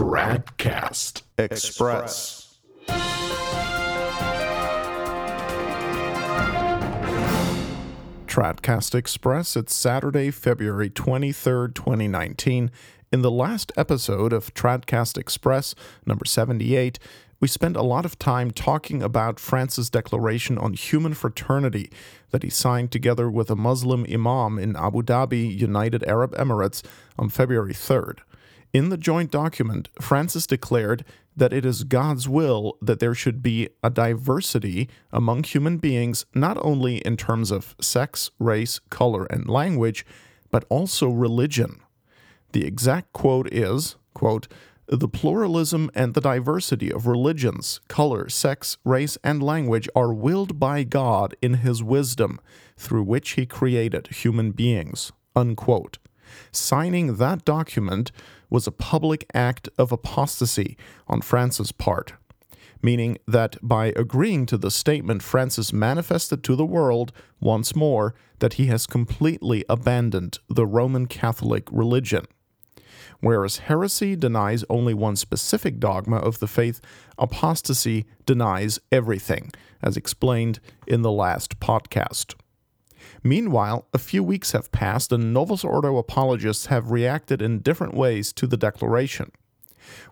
Tradcast Express. Tradcast Express. It's Saturday, February 23rd, 2019. In the last episode of Tradcast Express, number 78, we spent a lot of time talking about Francis' declaration on human fraternity that he signed together with a Muslim imam in Abu Dhabi, United Arab Emirates, on February 3rd. In the joint document, Francis declared that it is God's will that there should be a diversity among human beings, not only in terms of sex, race, color, and language, but also religion. The exact quote is, quote, the pluralism and the diversity of religions, color, sex, race, and language are willed by God in His wisdom, through which He created human beings. Unquote. Signing that document was a public act of apostasy on Francis' part, meaning that by agreeing to the statement, Francis manifested to the world once more that he has completely abandoned the Roman Catholic religion. Whereas heresy denies only one specific dogma of the faith, apostasy denies everything, as explained in the last podcast. Meanwhile, a few weeks have passed and Novus Ordo apologists have reacted in different ways to the declaration.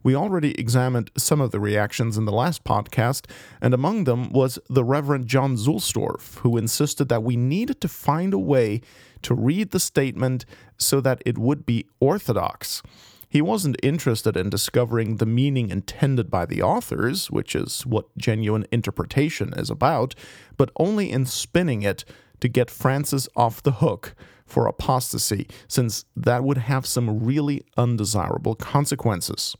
We already examined some of the reactions in the last podcast, and among them was the Reverend John Zuhlsdorf, who insisted that we needed to find a way to read the statement so that it would be orthodox. He wasn't interested in discovering the meaning intended by the authors, which is what genuine interpretation is about, but only in spinning it to get Francis off the hook for apostasy, since that would have some really undesirable consequences.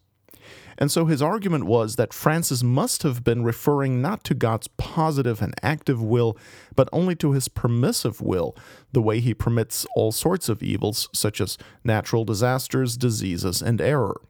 And so his argument was that Francis must have been referring not to God's positive and active will, but only to his permissive will, the way he permits all sorts of evils, such as natural disasters, diseases, and error.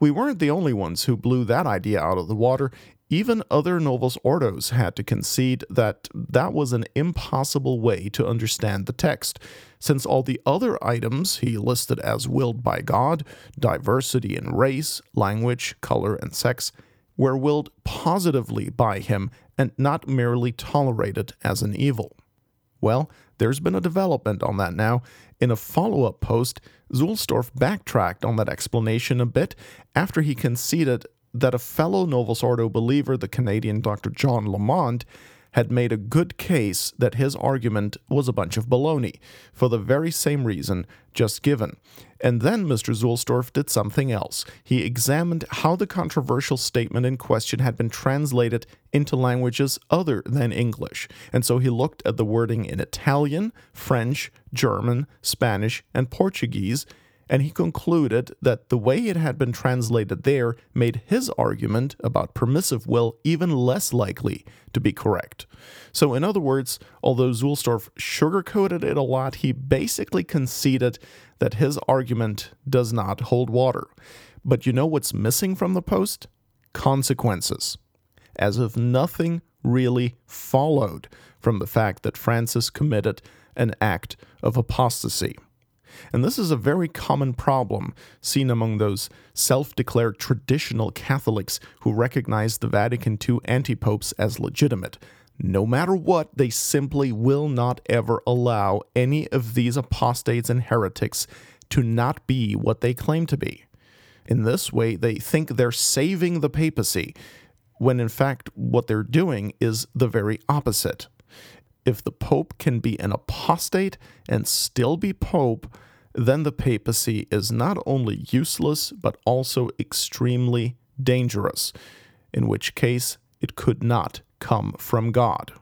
We weren't the only ones who blew that idea out of the water. Even other Novus Ordos had to concede that that was an impossible way to understand the text, since all the other items he listed as willed by God diversity in race, language, color, and sex were willed positively by him and not merely tolerated as an evil. Well, there's been a development on that now. In a follow up post, Zuhlsdorf backtracked on that explanation a bit after he conceded that a fellow Novus Ordo believer, the Canadian Dr. John Lamont, had made a good case that his argument was a bunch of baloney, for the very same reason just given. And then Mr. Zuhlsdorf did something else. He examined how the controversial statement in question had been translated into languages other than English. And so he looked at the wording in Italian, French, German, Spanish, and Portuguese and he concluded that the way it had been translated there made his argument about permissive will even less likely to be correct. So, in other words, although Zuhlsdorf sugarcoated it a lot, he basically conceded that his argument does not hold water. But you know what's missing from the post? Consequences. As if nothing really followed from the fact that Francis committed an act of apostasy. And this is a very common problem seen among those self declared traditional Catholics who recognize the Vatican II antipopes as legitimate. No matter what, they simply will not ever allow any of these apostates and heretics to not be what they claim to be. In this way, they think they're saving the papacy, when in fact, what they're doing is the very opposite. If the Pope can be an apostate and still be Pope, then the papacy is not only useless, but also extremely dangerous, in which case it could not come from God.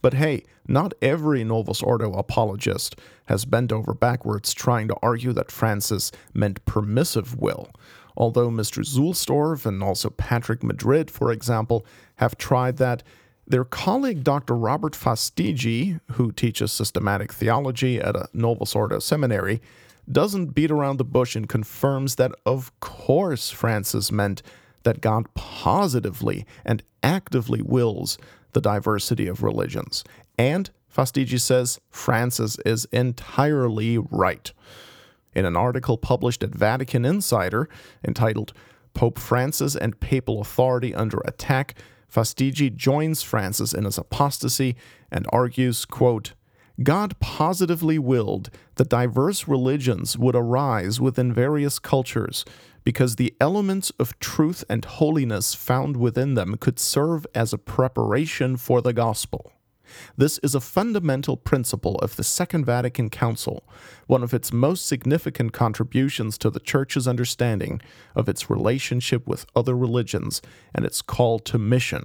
But hey, not every Novus Ordo apologist has bent over backwards trying to argue that Francis meant permissive will, although Mr. Zuhlsdorf and also Patrick Madrid, for example, have tried that. Their colleague Dr. Robert Fastiggi, who teaches systematic theology at a Novus Ordo seminary, doesn't beat around the bush and confirms that, of course, Francis meant that God positively and actively wills the diversity of religions. And Fastiggi says Francis is entirely right. In an article published at Vatican Insider entitled Pope Francis and papal authority under attack, Fastiggi joins Francis in his apostasy and argues, quote, God positively willed that diverse religions would arise within various cultures because the elements of truth and holiness found within them could serve as a preparation for the gospel. This is a fundamental principle of the Second Vatican Council, one of its most significant contributions to the Church's understanding of its relationship with other religions and its call to mission.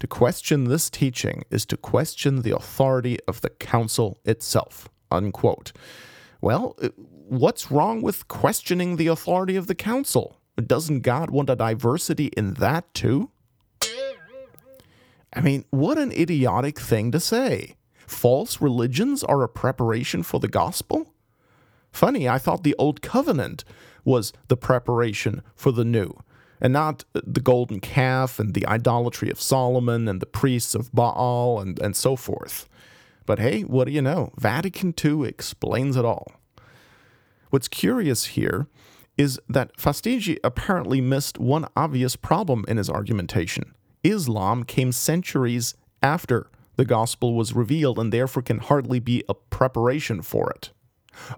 To question this teaching is to question the authority of the Council itself. Unquote. Well, what's wrong with questioning the authority of the Council? Doesn't God want a diversity in that too? I mean, what an idiotic thing to say. False religions are a preparation for the gospel? Funny, I thought the Old Covenant was the preparation for the new, and not the golden calf and the idolatry of Solomon and the priests of Baal and, and so forth. But hey, what do you know? Vatican II explains it all. What's curious here is that Fastiggi apparently missed one obvious problem in his argumentation. Islam came centuries after the gospel was revealed and therefore can hardly be a preparation for it.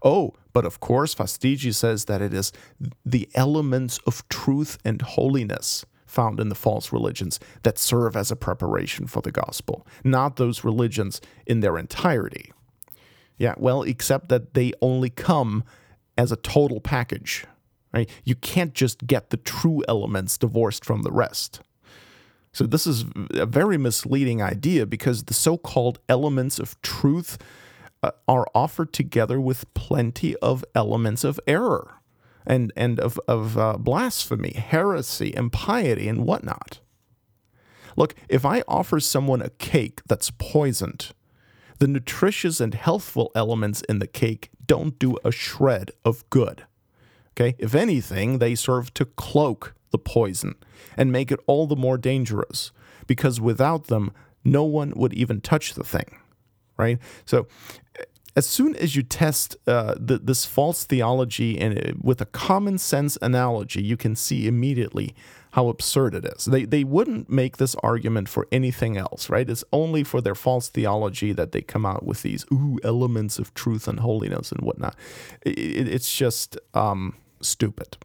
Oh, but of course, Fastiggi says that it is the elements of truth and holiness found in the false religions that serve as a preparation for the gospel, not those religions in their entirety. Yeah, well, except that they only come as a total package. Right? You can't just get the true elements divorced from the rest. So, this is a very misleading idea because the so called elements of truth uh, are offered together with plenty of elements of error and, and of, of uh, blasphemy, heresy, impiety, and whatnot. Look, if I offer someone a cake that's poisoned, the nutritious and healthful elements in the cake don't do a shred of good. Okay? If anything, they serve to cloak the poison and make it all the more dangerous because without them, no one would even touch the thing, right? So, as soon as you test uh, the, this false theology and with a common sense analogy, you can see immediately how absurd it is. They, they wouldn't make this argument for anything else, right? It's only for their false theology that they come out with these ooh elements of truth and holiness and whatnot. It, it's just um, stupid.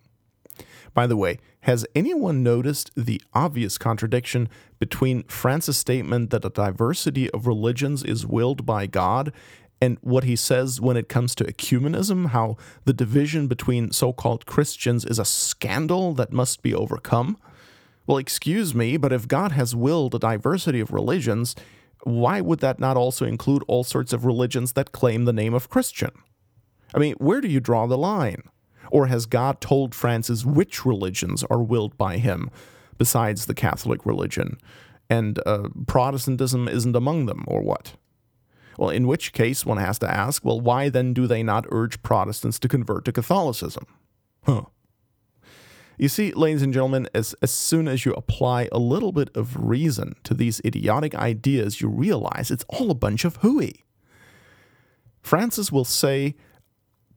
By the way, has anyone noticed the obvious contradiction between Francis' statement that a diversity of religions is willed by God and what he says when it comes to ecumenism, how the division between so called Christians is a scandal that must be overcome? Well, excuse me, but if God has willed a diversity of religions, why would that not also include all sorts of religions that claim the name of Christian? I mean, where do you draw the line? Or has God told Francis which religions are willed by him besides the Catholic religion? And uh, Protestantism isn't among them, or what? Well, in which case, one has to ask, well, why then do they not urge Protestants to convert to Catholicism? Huh. You see, ladies and gentlemen, as, as soon as you apply a little bit of reason to these idiotic ideas, you realize it's all a bunch of hooey. Francis will say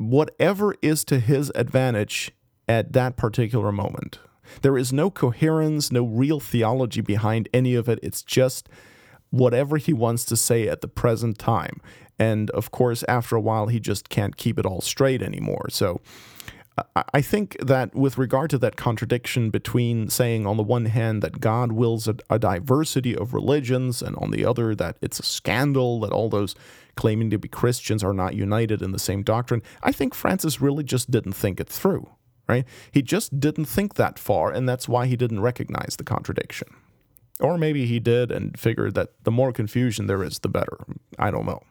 whatever is to his advantage at that particular moment. There is no coherence, no real theology behind any of it. It's just whatever he wants to say at the present time. And of course, after a while, he just can't keep it all straight anymore. So I think that with regard to that contradiction between saying, on the one hand, that God wills a, a, diversity of religions, and on the other, that it's a scandal that all those claiming to be Christians are not united in the same doctrine, I think Francis really just didn't think it through, right? He just didn't think that far, and that's why he didn't recognize the contradiction. Or maybe he did and figured that the more confusion there is, the better. I don't know.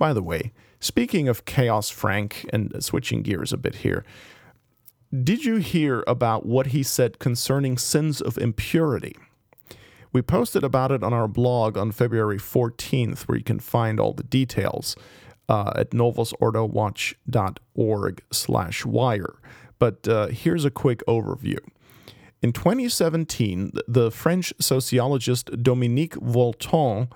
By the way, speaking of Chaos Frank and switching gears a bit here, did you hear about what he said concerning sins of impurity? We posted about it on our blog on February 14th, where you can find all the details uh, at novusordowatch.org slash wire. But uh, here's a quick overview. In 2017, the French sociologist Dominique Wolton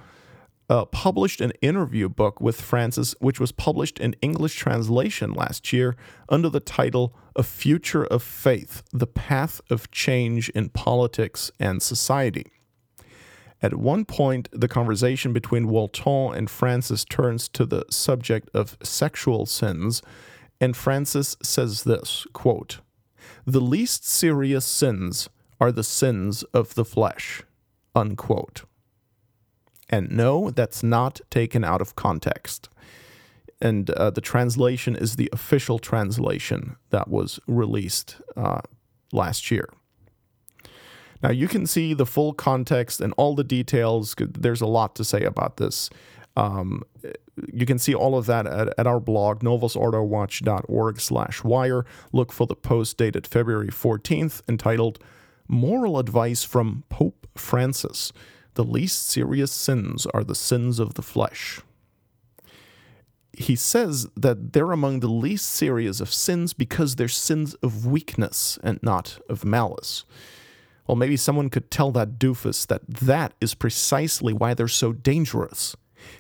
uh, published an interview book with Francis, which was published in English translation last year under the title A Future of Faith The Path of Change in Politics and Society. At one point, the conversation between Wolton and Francis turns to the subject of sexual sins, and Francis says this quote, The least serious sins are the sins of the flesh. Unquote. And no, that's not taken out of context. And uh, the translation is the official translation that was released uh, last year. Now, you can see the full context and all the details. There's a lot to say about this. Um, you can see all of that at, at our blog, novusordowatch.org slash wire. Look for the post dated February 14th entitled Moral Advice from Pope Francis. The least serious sins are the sins of the flesh. He says that they're among the least serious of sins because they're sins of weakness and not of malice. Well, maybe someone could tell that doofus that that is precisely why they're so dangerous.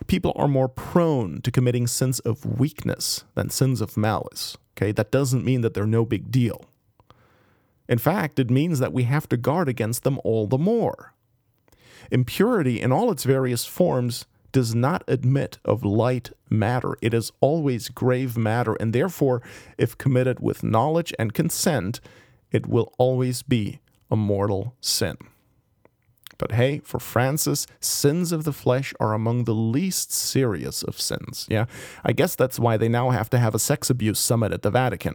People are more prone to committing sins of weakness than sins of malice. Okay, that doesn't mean that they're no big deal. In fact, it means that we have to guard against them all the more. Impurity in all its various forms does not admit of light matter. It is always grave matter, and therefore, if committed with knowledge and consent, it will always be a mortal sin. But hey, for Francis, sins of the flesh are among the least serious of sins. Yeah, I guess that's why they now have to have a sex abuse summit at the Vatican,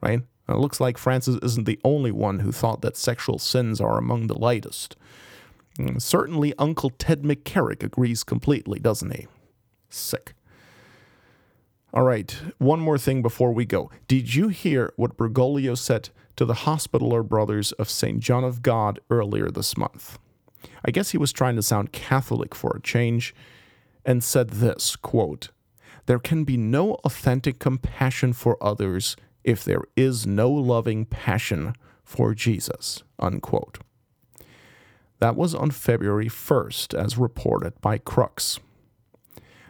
right? It looks like Francis isn't the only one who thought that sexual sins are among the lightest. Certainly, Uncle Ted McCarrick agrees completely, doesn't he? Sick. All right, one more thing before we go. Did you hear what Bergoglio said to the Hospitaller Brothers of St. John of God earlier this month? I guess he was trying to sound Catholic for a change and said this quote, There can be no authentic compassion for others if there is no loving passion for Jesus. Unquote. That was on February 1st, as reported by Crux.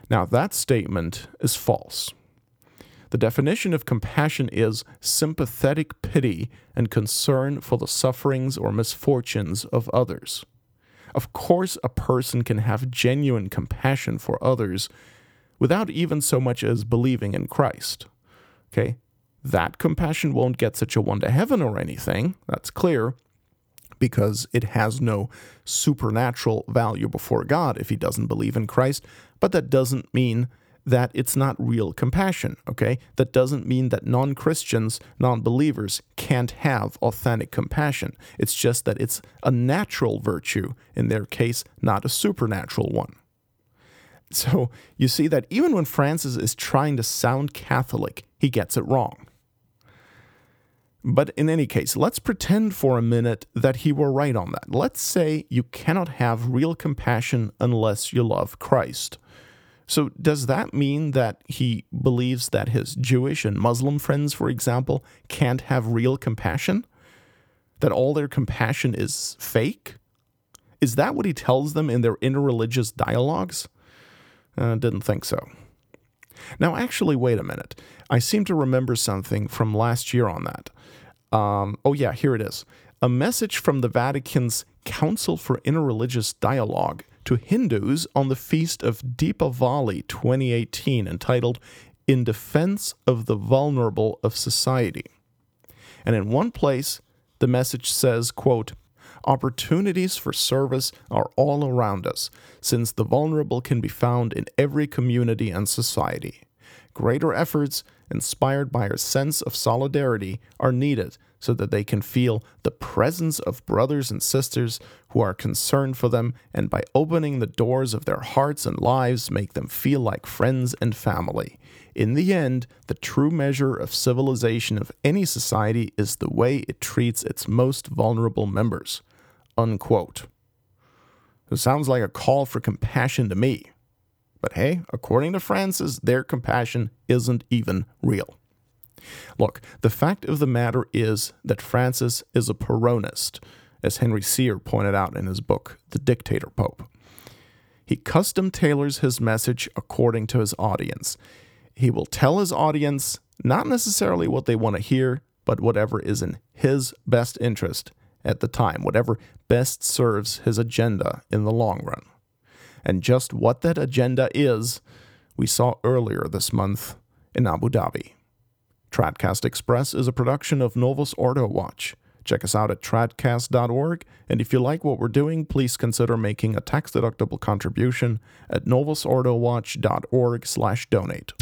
Now, that statement is false. The definition of compassion is sympathetic pity and concern for the sufferings or misfortunes of others. Of course, a person can have genuine compassion for others without even so much as believing in Christ. Okay? That compassion won't get such a one to heaven or anything, that's clear, because it has no supernatural value before God if he doesn't believe in Christ. But that doesn't mean that it's not real compassion, okay? That doesn't mean that non Christians, non believers can't have authentic compassion. It's just that it's a natural virtue, in their case, not a supernatural one. So you see that even when Francis is trying to sound Catholic, he gets it wrong. But in any case, let's pretend for a minute that he were right on that. Let's say you cannot have real compassion unless you love Christ. So, does that mean that he believes that his Jewish and Muslim friends, for example, can't have real compassion? That all their compassion is fake? Is that what he tells them in their interreligious dialogues? Uh, didn't think so. Now, actually, wait a minute. I seem to remember something from last year on that. Um, oh, yeah, here it is. A message from the Vatican's Council for Interreligious Dialogue to Hindus on the feast of Deepavali 2018, entitled In Defense of the Vulnerable of Society. And in one place, the message says, quote, Opportunities for service are all around us, since the vulnerable can be found in every community and society. Greater efforts, inspired by our sense of solidarity, are needed so that they can feel the presence of brothers and sisters who are concerned for them, and by opening the doors of their hearts and lives, make them feel like friends and family. In the end, the true measure of civilization of any society is the way it treats its most vulnerable members. Unquote. It sounds like a call for compassion to me. But hey, according to Francis, their compassion isn't even real. Look, the fact of the matter is that Francis is a Peronist, as Henry Sire pointed out in his book, The Dictator Pope. He custom tailors his message according to his audience. He will tell his audience not necessarily what they want to hear, but whatever is in his best interest at the time, whatever best serves his agenda in the long run. And just what that agenda is, we saw earlier this month in Abu Dhabi. Tradcast Express is a production of Novus Ordo Watch. Check us out at tradcast.org, and if you like what we're doing, please consider making a tax-deductible contribution at novusordowatch.org/donate.